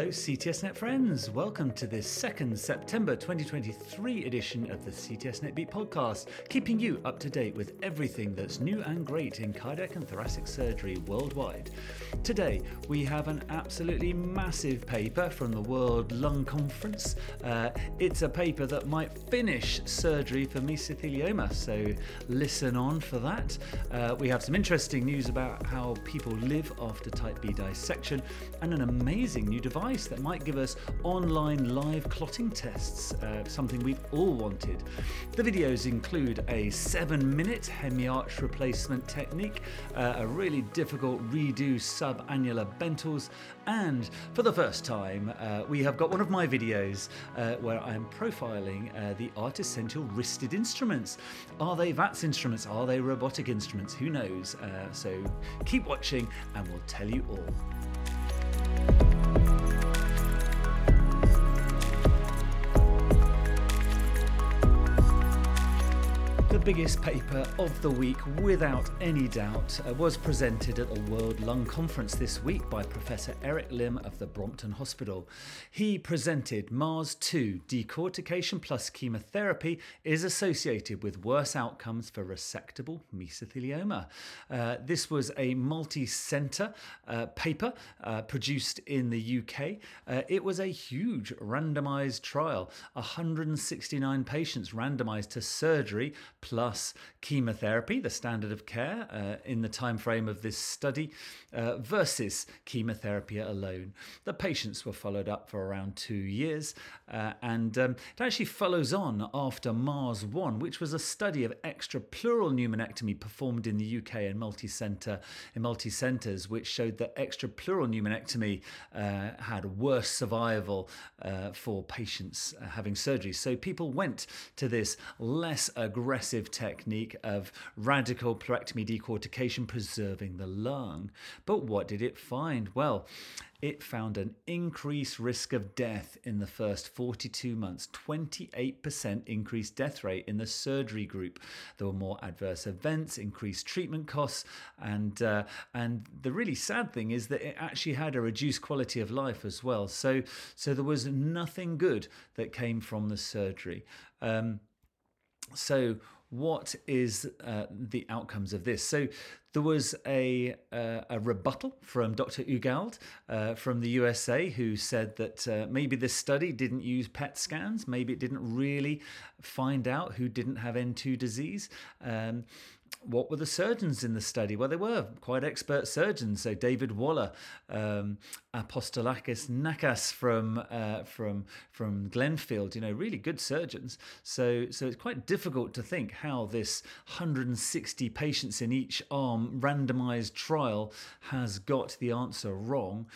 Hello, CTSNet friends. Welcome to this second September 2023 edition of the CTSNet Beat podcast, keeping you up to date with everything that's new and great in cardiac and thoracic surgery worldwide. Today, we have an absolutely massive paper from the World Lung Conference. Uh, it's a paper that might finish surgery for mesothelioma, so listen on for that. Uh, we have some interesting news about how people live after type B dissection and an amazing new device that might give us online live clotting tests, uh, something we've all wanted. The videos include a seven minute hemiarch replacement technique, uh, a really difficult redo subannular Bentalls, and for the first time, uh, we have got one of my videos uh, where I am profiling uh, the ArtiSential wristed instruments. Are they VATS instruments? Are they robotic instruments? Who knows? Uh, so keep watching and we'll tell you all. Biggest paper of the week, without any doubt, uh, was presented at the World Lung Conference this week by Professor Eric Lim of the Brompton Hospital. He presented MARS 2 decortication plus chemotherapy is associated with worse outcomes for resectable mesothelioma. Uh, this was a multi center uh, paper uh, produced in the UK. Uh, it was a huge randomized trial 169 patients randomized to surgery plus chemotherapy, the standard of care uh, in the time frame of this study, uh, versus chemotherapy alone. The patients were followed up for around two years, uh, and um, it actually follows on after Mars 1, which was a study of extrapleural pneumonectomy performed in the UK in multi-center in multi-centers, which showed that extrapleural pneumonectomy uh, had worse survival uh, for patients having surgery. So people went to this less aggressive technique of radical pleurectomy decortication, preserving the lung. But what did it find? Well, it found an increased risk of death in the first 42 months 28% increased death rate in the surgery group there were more adverse events increased treatment costs and uh, and the really sad thing is that it actually had a reduced quality of life as well so so there was nothing good that came from the surgery um, so what is uh, the outcomes of this? So there was a, uh, a rebuttal from Dr. Ugald uh, from the USA who said that uh, maybe this study didn't use PET scans, maybe it didn't really find out who didn't have N2 disease. Um, what were the surgeons in the study? Well, they were quite expert surgeons. So David Waller, um, Apostolos Nakas from uh, from from Glenfield, you know, really good surgeons. So so it's quite difficult to think how this 160 patients in each arm randomized trial has got the answer wrong.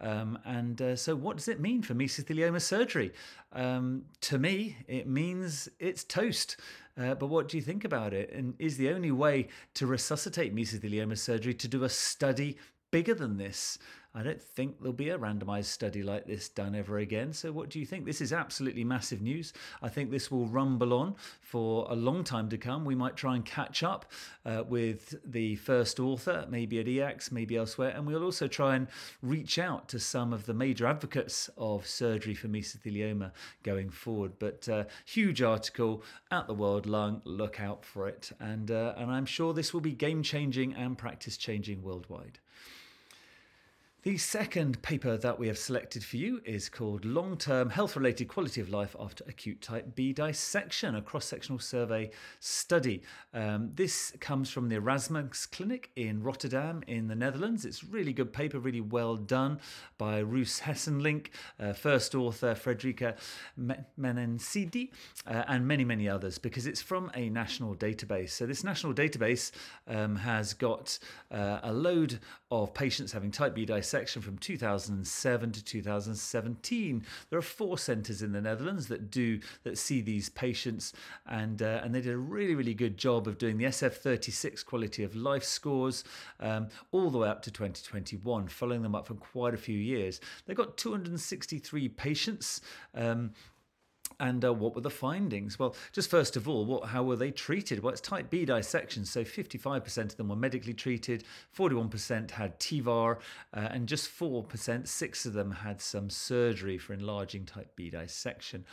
Um, and uh, so, what does it mean for mesothelioma surgery? Um, to me, it means it's toast. Uh, but what do you think about it? And is the only way to resuscitate mesothelioma surgery to do a study bigger than this? I don't think there'll be a randomized study like this done ever again. So, what do you think? This is absolutely massive news. I think this will rumble on for a long time to come. We might try and catch up uh, with the first author, maybe at EACTS, maybe elsewhere, and we'll also try and reach out to some of the major advocates of surgery for mesothelioma going forward. But uh, huge article at the World Lung. Look out for it, and uh, and I'm sure this will be game changing and practice changing worldwide. The second paper that we have selected for you is called Long Term Health Related Quality of Life After Acute Type B Dissection, a cross sectional survey study. Um, this comes from the Erasmus Clinic in Rotterdam in the Netherlands. It's a really good paper, really well done by Roos Hessenlink, uh, first author Frederica Meccanici, uh, and many, many others, because it's from a national database. So, this national database um, has got uh, a load of patients having type B dissection section from 2007 to 2017. There are four centres in the Netherlands that do that see these patients, and uh, and they did a really really good job of doing the SF36 quality of life scores um, all the way up to 2021, following them up for quite a few years. They got 263 patients. Um, And uh, what were the findings? Well, just first of all, what, how were they treated? Well, it's type B dissection, so 55% of them were medically treated, 41% had TEVAR, uh, and just 4%, six of them had some surgery for enlarging type B dissection.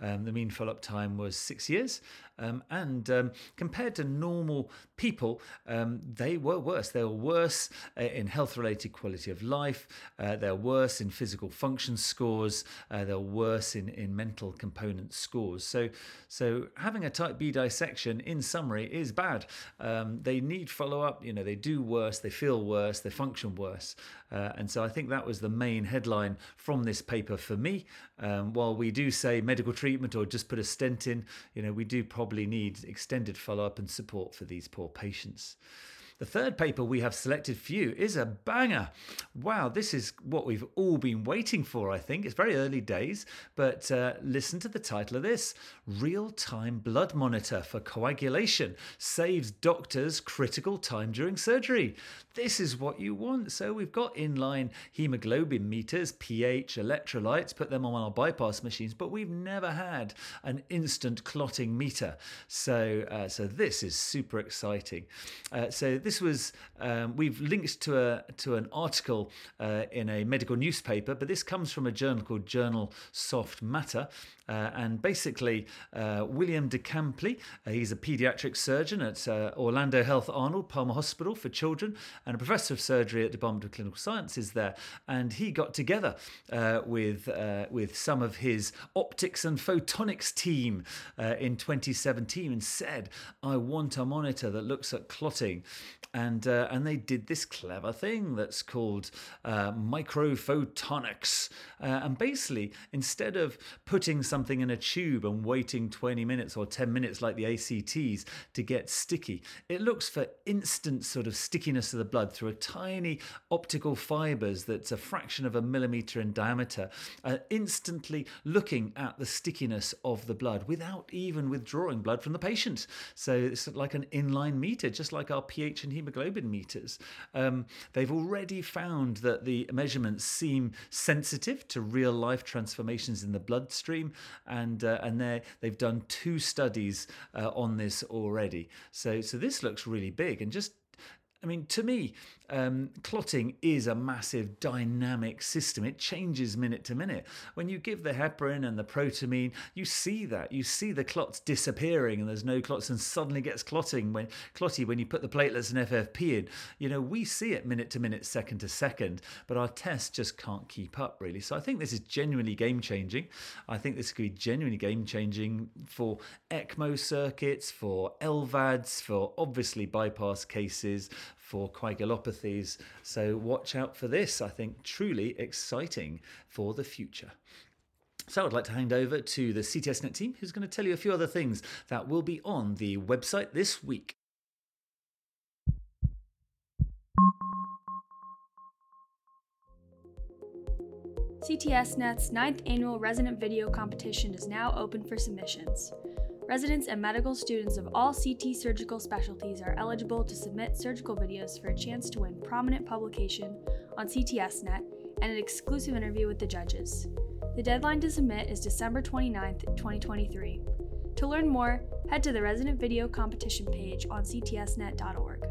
Um, the mean follow up time was six years. Um, and um, compared to normal people, um, they were worse. They were worse uh, in health related quality of life, uh, they're worse in physical function scores, uh, they're worse in, in mental component scores. So, so having a type B dissection, in summary, is bad. Um, they need follow up. You know, they do worse, they feel worse, they function worse. Uh, and so I think that was the main headline from this paper for me. Um, while we do say medical treatment or just put a stent in, you know, we do probably need extended follow up and support for these poor patients. The third paper we have selected for you is a banger. Wow, this is what we've all been waiting for, I think. It's very early days, but uh, listen to the title of this Real Time Blood Monitor for Coagulation Saves Doctors Critical Time During Surgery. This is what you want. So we've got inline hemoglobin meters, pH, electrolytes, put them on our bypass machines, but we've never had an instant clotting meter. So, uh, so this is super exciting. Uh, so this this was um, we've linked to a to an article uh, in a medical newspaper, but this comes from a journal called Journal Soft Matter, uh, and basically, uh, William DeCampli, uh, he's a pediatric surgeon at uh, Orlando Health Arnold Palmer Hospital for Children and a professor of surgery at the Department of Clinical Sciences there. And he got together with, with some of his optics and photonics team in 2017 and said, I want a monitor that looks at clotting. And, uh, and they did this clever thing that's called uh, microphotonics. Uh, and basically, instead of putting something in a tube and waiting 20 minutes or 10 minutes like the ACTs to get sticky. It looks for instant sort of stickiness of the blood through a tiny optical fibers that's a fraction of a millimeter in diameter, uh, instantly looking at the stickiness of the blood without even withdrawing blood from the patient. So it's like an inline meter, just like our pH hemoglobin meters. Um, they've already found that the measurements seem sensitive to real life transformations in the bloodstream and uh, and they they've done two studies uh, on this already. So so this looks really big, and just I mean, to me, um, clotting is a massive dynamic system. It changes minute to minute. When you give the heparin and the protamine, you see that. You see the clots disappearing and there's no clots and suddenly gets clotting when clotty when you put the platelets and FFP in. You know, we see it minute to minute, second to second, but our tests just can't keep up really. So I think this is genuinely game changing. I think this could be genuinely game changing for ECMO circuits, for LVADs, for obviously bypass cases, for coagulopathies. So watch out for this. I think truly exciting for the future. So I'd like to hand over to the CTSNet team who's going to tell you a few other things that will be on the website this week. CTSNet's ninth annual resident video competition is now open for submissions. Residents and medical students of all CT surgical specialties are eligible to submit surgical videos for a chance to win prominent publication on CTSNet and an exclusive interview with the judges. The deadline to submit is December 29, 2023. To learn more, head to the Resident Video Competition page on ctsnet.org.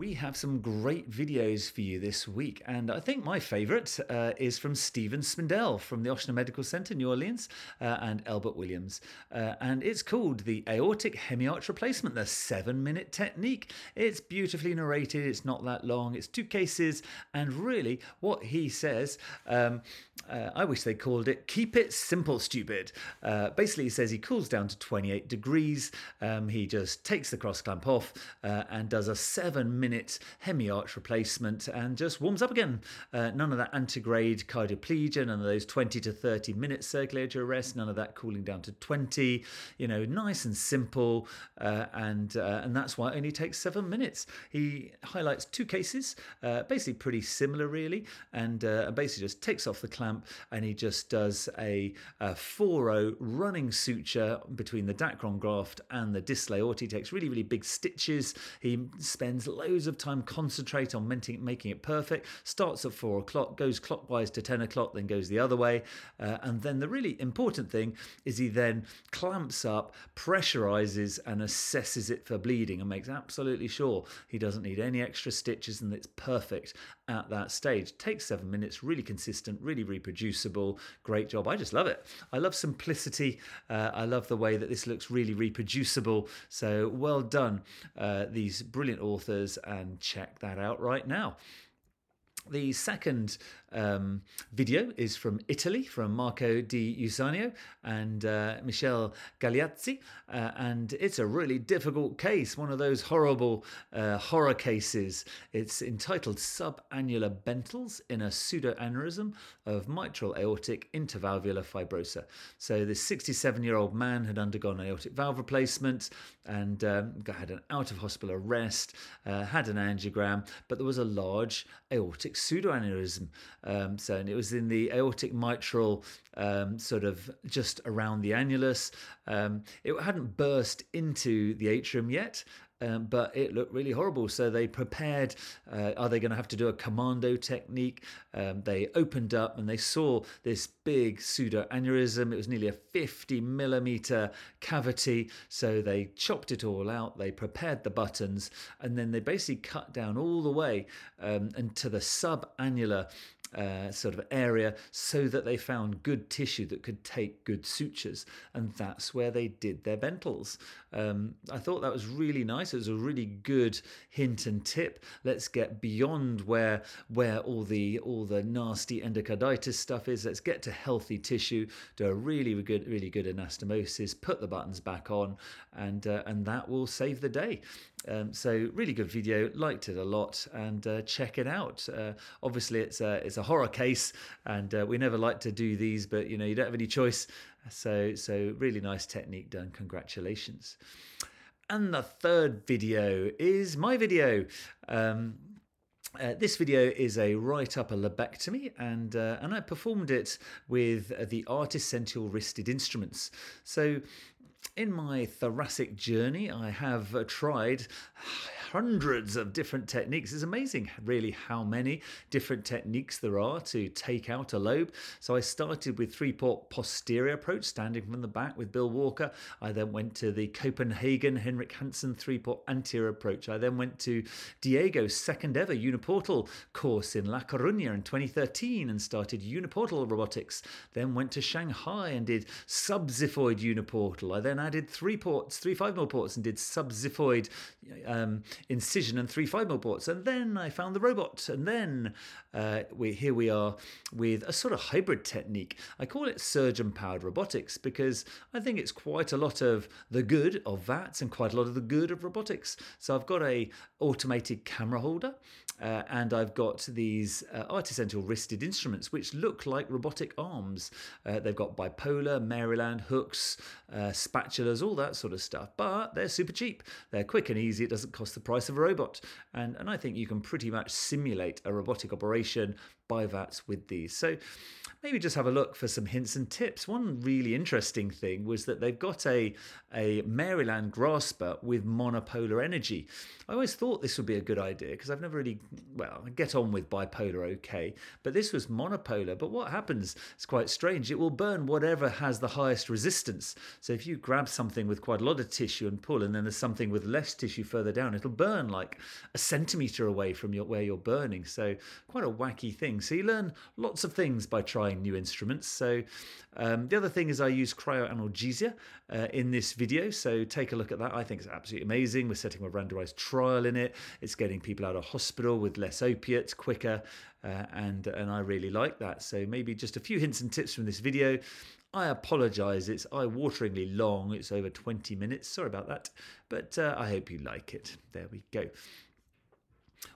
We have some great videos for you this week, and I think my favourite uh, is from Stephen Spindel from the Ochsner Medical Center, New Orleans, uh, and Albert Williams. Uh, and it's called The Aortic Hemiarch Replacement, the seven minute technique. It's beautifully narrated, it's not that long, it's two cases, and really what he says. Um, uh, I wish they called it Keep It Simple Stupid. Uh, basically, he says he cools down to 28 degrees. Um, he just takes the cross clamp off uh, and does a seven minute hemiarch replacement and just warms up again. Uh, none of that antegrade cardioplegia, none of those 20 to 30 minute circulatory arrest, none of that cooling down to 20. You know, nice and simple. Uh, and, uh, and that's why it only takes seven minutes. He highlights two cases, basically pretty similar, really, and basically just takes off the clamp and he just does a, a 4 running suture between the Dacron graft and the distal. He takes really, really big stitches. He spends loads of time, concentrate on making it perfect. Starts at four o'clock, goes clockwise to 10 o'clock, then goes the other way. Uh, and then the really important thing is he then clamps up, pressurizes, and assesses it for bleeding and makes absolutely sure he doesn't need any extra stitches and it's perfect at that stage. Takes seven minutes, really consistent, really reproducible. Great job. I just love it. I love simplicity. Uh, I love the way that this looks really reproducible. So well done, uh, these brilliant authors, and check that out right now. The second um, video is from Italy, from Marco Di Eusanio and uh, Michele Gagliazzi, uh, and it's a really difficult case, one of those horrible uh, horror cases. It's entitled Subannular Bentalls in a Pseudoaneurysm of Mitral Aortic Intervalvular Fibrosa. So, this 67 year old man had undergone aortic valve replacement and um, had an out of hospital arrest, uh, had an angiogram, but there was a large aortic pseudoaneurysm. Um, so and it was in the aortic mitral, um, sort of just around the annulus. Um, it hadn't burst into the atrium yet, um, but it looked really horrible. So they prepared. Uh, are they going to have to do a commando technique? Um, they opened up and they saw this big pseudo aneurysm. It was nearly a 50 millimeter cavity. So they chopped it all out. They prepared the buttons and then they basically cut down all the way um, into the subannular uh, sort of area so that they found good tissue that could take good sutures. And that's where they did their Bentalls. Um, I thought that was really nice. It was a really good hint and tip. Let's get beyond where where all the all the nasty endocarditis stuff is. Let's get to healthy tissue. Do a really good really good anastomosis. Put the buttons back on, and uh, and that will save the day. Um, so really good video, liked it a lot, and uh, check it out. Uh, obviously, it's it's horror case, and uh, we never like to do these, but you know you don't have any choice. So so really nice technique done. Congratulations. And the third video is my video. Um, uh, this video is a right upper lobectomy, and uh, and I performed it with uh, the ArtiSential wristed instruments. So in my thoracic journey, I have tried hundreds of different techniques. It's amazing, really, how many different techniques there are to take out a lobe. So I started with three port posterior approach, standing from the back with Bill Walker. I then went to the Copenhagen Henrik Hansen three port anterior approach. I then went to Diego's second ever uniportal course in La Coruña in 2013 and started uniportal robotics. Then went to Shanghai and did subxiphoid uniportal. I then added three ports, three five mil ports, and did subxiphoid um, incision and three five mil ports. And then I found the robot, and then uh, we here we are with a sort of hybrid technique. I call it surgeon powered robotics because I think it's quite a lot of the good of VATS and quite a lot of the good of robotics. So I've got a automated camera holder. Uh, and I've got these uh, wristed instruments which look like robotic arms. Uh, they've got bipolar, Maryland, hooks, uh, spatulas, all that sort of stuff. But they're super cheap. They're quick and easy. It doesn't cost the price of a robot. And, and I think you can pretty much simulate a robotic operation by VATS with these. So maybe just have a look for some hints and tips. One really interesting thing was that they've got a, a Maryland grasper with monopolar energy. I always thought this would be a good idea because I've never really, well, I get on with bipolar okay, but this was monopolar. But what happens It's quite strange. It will burn whatever has the highest resistance. So if you grab something with quite a lot of tissue and pull, and then there's something with less tissue further down, it'll burn like a centimeter away from your, where you're burning. So quite a wacky thing. So you learn lots of things by trying new instruments. So um, the other thing is I use cryoanalgesia uh, in this video. So take a look at that. I think it's absolutely amazing. We're setting a randomized trial in it. It's getting people out of hospital with less opiates quicker. Uh, and and I really like that. So maybe just a few hints and tips from this video. I apologise, it's eye-wateringly long. It's over 20 minutes. Sorry about that, but uh, I hope you like it. There we go.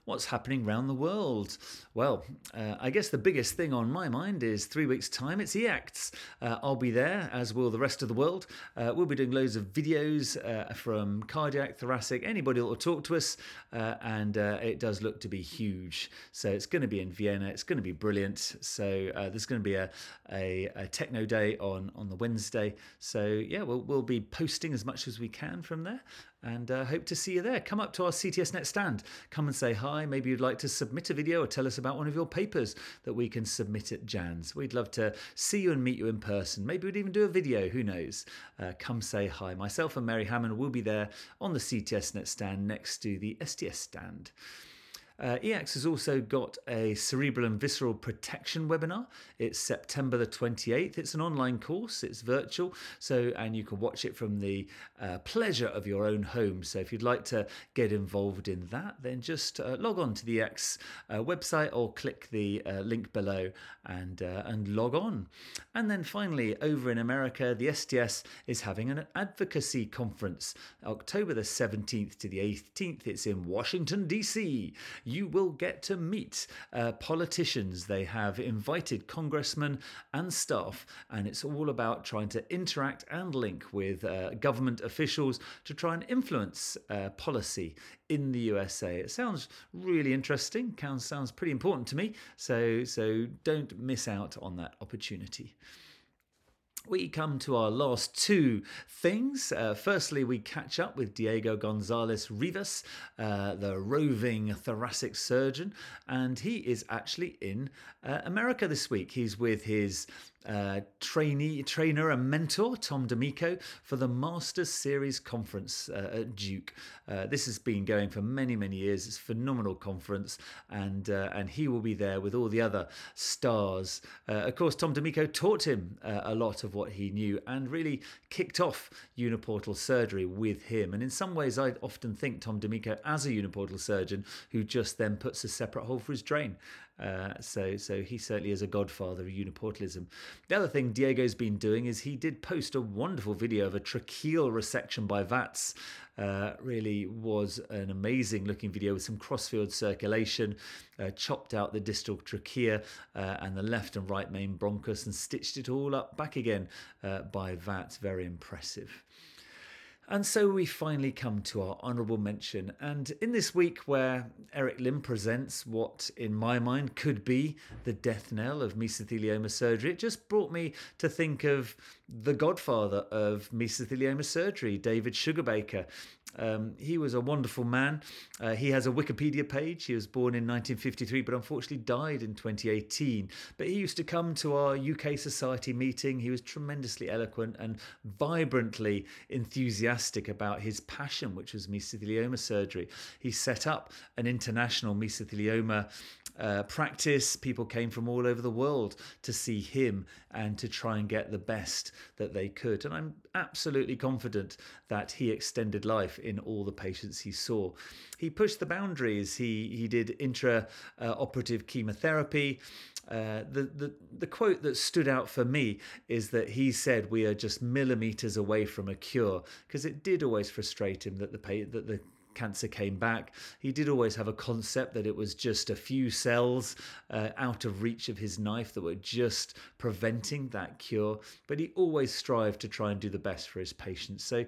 What's happening around the world? Well, uh, I guess the biggest thing on my mind is three weeks' time, it's EACTS. Uh, I'll be there, as will the rest of the world. Uh, we'll be doing loads of videos uh, from cardiac, thoracic, anybody that will talk to us, uh, and uh, it does look to be huge. So it's going to be in Vienna, it's going to be brilliant. So there's going to be a, a, a, techno day on, on the Wednesday. So yeah, we'll, we'll be posting as much as we can from there. and hope to see you there. Come up to our CTSNet stand. Come and say hi. Maybe you'd like to submit a video or tell us about one of your papers that we can submit at JANS. We'd love to see you and meet you in person. Maybe we'd even do a video, who knows? Uh, come say hi. Myself and Mary Hammond will be there on the CTSNet stand next to the STS stand. Uh, has also got a cerebral and visceral protection webinar. It's September the 28th. It's an online course, it's virtual, so and you can watch it from the uh, pleasure of your own home. So if you'd like to get involved in that, then just uh, log on to the EACTS uh, website or click the uh, link below and, uh, and log on. And then finally, over in America, the STS is having an advocacy conference October the 17th to the 18th. It's in Washington, D.C you will get to meet uh, politicians. They have invited congressmen and staff, and it's all about trying to interact and link with uh, government officials to try and influence uh, policy in the USA. It sounds really interesting. Sounds pretty important to me. So so don't miss out on that opportunity we come to our last two things. Uh, firstly, we catch up with Diego Gonzalez Rivas, uh, the roving thoracic surgeon, and he is actually in uh, America this week. He's with his uh, trainee, trainer and mentor Tom D'Amico for the Masters Series conference uh, at Duke. Uh, this has been going for many, many years. It's a phenomenal conference, and uh, and he will be there with all the other stars. Uh, of course, Tom D'Amico taught him a lot of what he knew and really kicked off uniportal surgery with him. And in some ways, I often think Tom D'Amico as a uniportal surgeon who just then puts a separate hole for his drain. Uh, so, so he certainly is a godfather of uniportalism. The other thing Diego's been doing is he did post a wonderful video of a tracheal resection by VATS. Uh, really was an amazing looking video with some crossfield circulation, uh, chopped out the distal trachea uh, and the left and right main bronchus and stitched it all up back again uh, by VATS. Very impressive. And so we finally come to our honourable mention. And in this week, where Eric Lim presents what, in my mind, could be the death knell of mesothelioma surgery, it just brought me to think of the godfather of mesothelioma surgery, David Sugarbaker. Um, he was a wonderful man. Uh, he has a Wikipedia page. He was born in 1953, but unfortunately died in 2018. But he used to come to our UK Society meeting. He was tremendously eloquent and vibrantly enthusiastic about his passion, which was mesothelioma surgery. He set up an international mesothelioma uh, practice. People came from all over the world to see him and to try and get the best that they could. And I'm absolutely confident that he extended life in all the patients he saw. He pushed the boundaries. He he did intra uh, chemotherapy. Uh, the, the the quote that stood out for me is that he said we are just millimeters away from a cure because it did always frustrate him that the that the cancer came back. He did always have a concept that it was just a few cells uh, out of reach of his knife that were just preventing that cure, but he always strived to try and do the best for his patients. So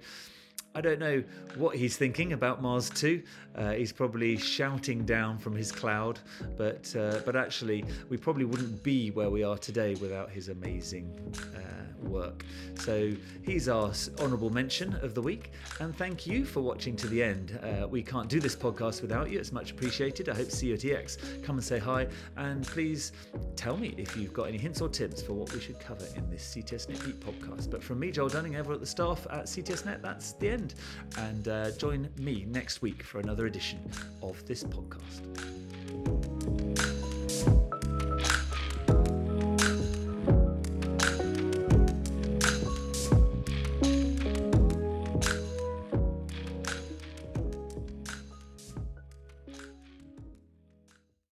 I don't know what he's thinking about Mars 2. Uh, he's probably shouting down from his cloud, but uh, but actually, we probably wouldn't be where we are today without his amazing uh, work. So he's our honourable mention of the week, and thank you for watching to the end. Uh, we can't do this podcast without you. It's much appreciated. I hope to see you at EX. Come and say hi, and please tell me if you've got any hints or tips for what we should cover in this CTSNet podcast. But from me, Joel Dunning, ever at the staff at CTSNet, that's the end and uh, join me next week for another edition of this podcast.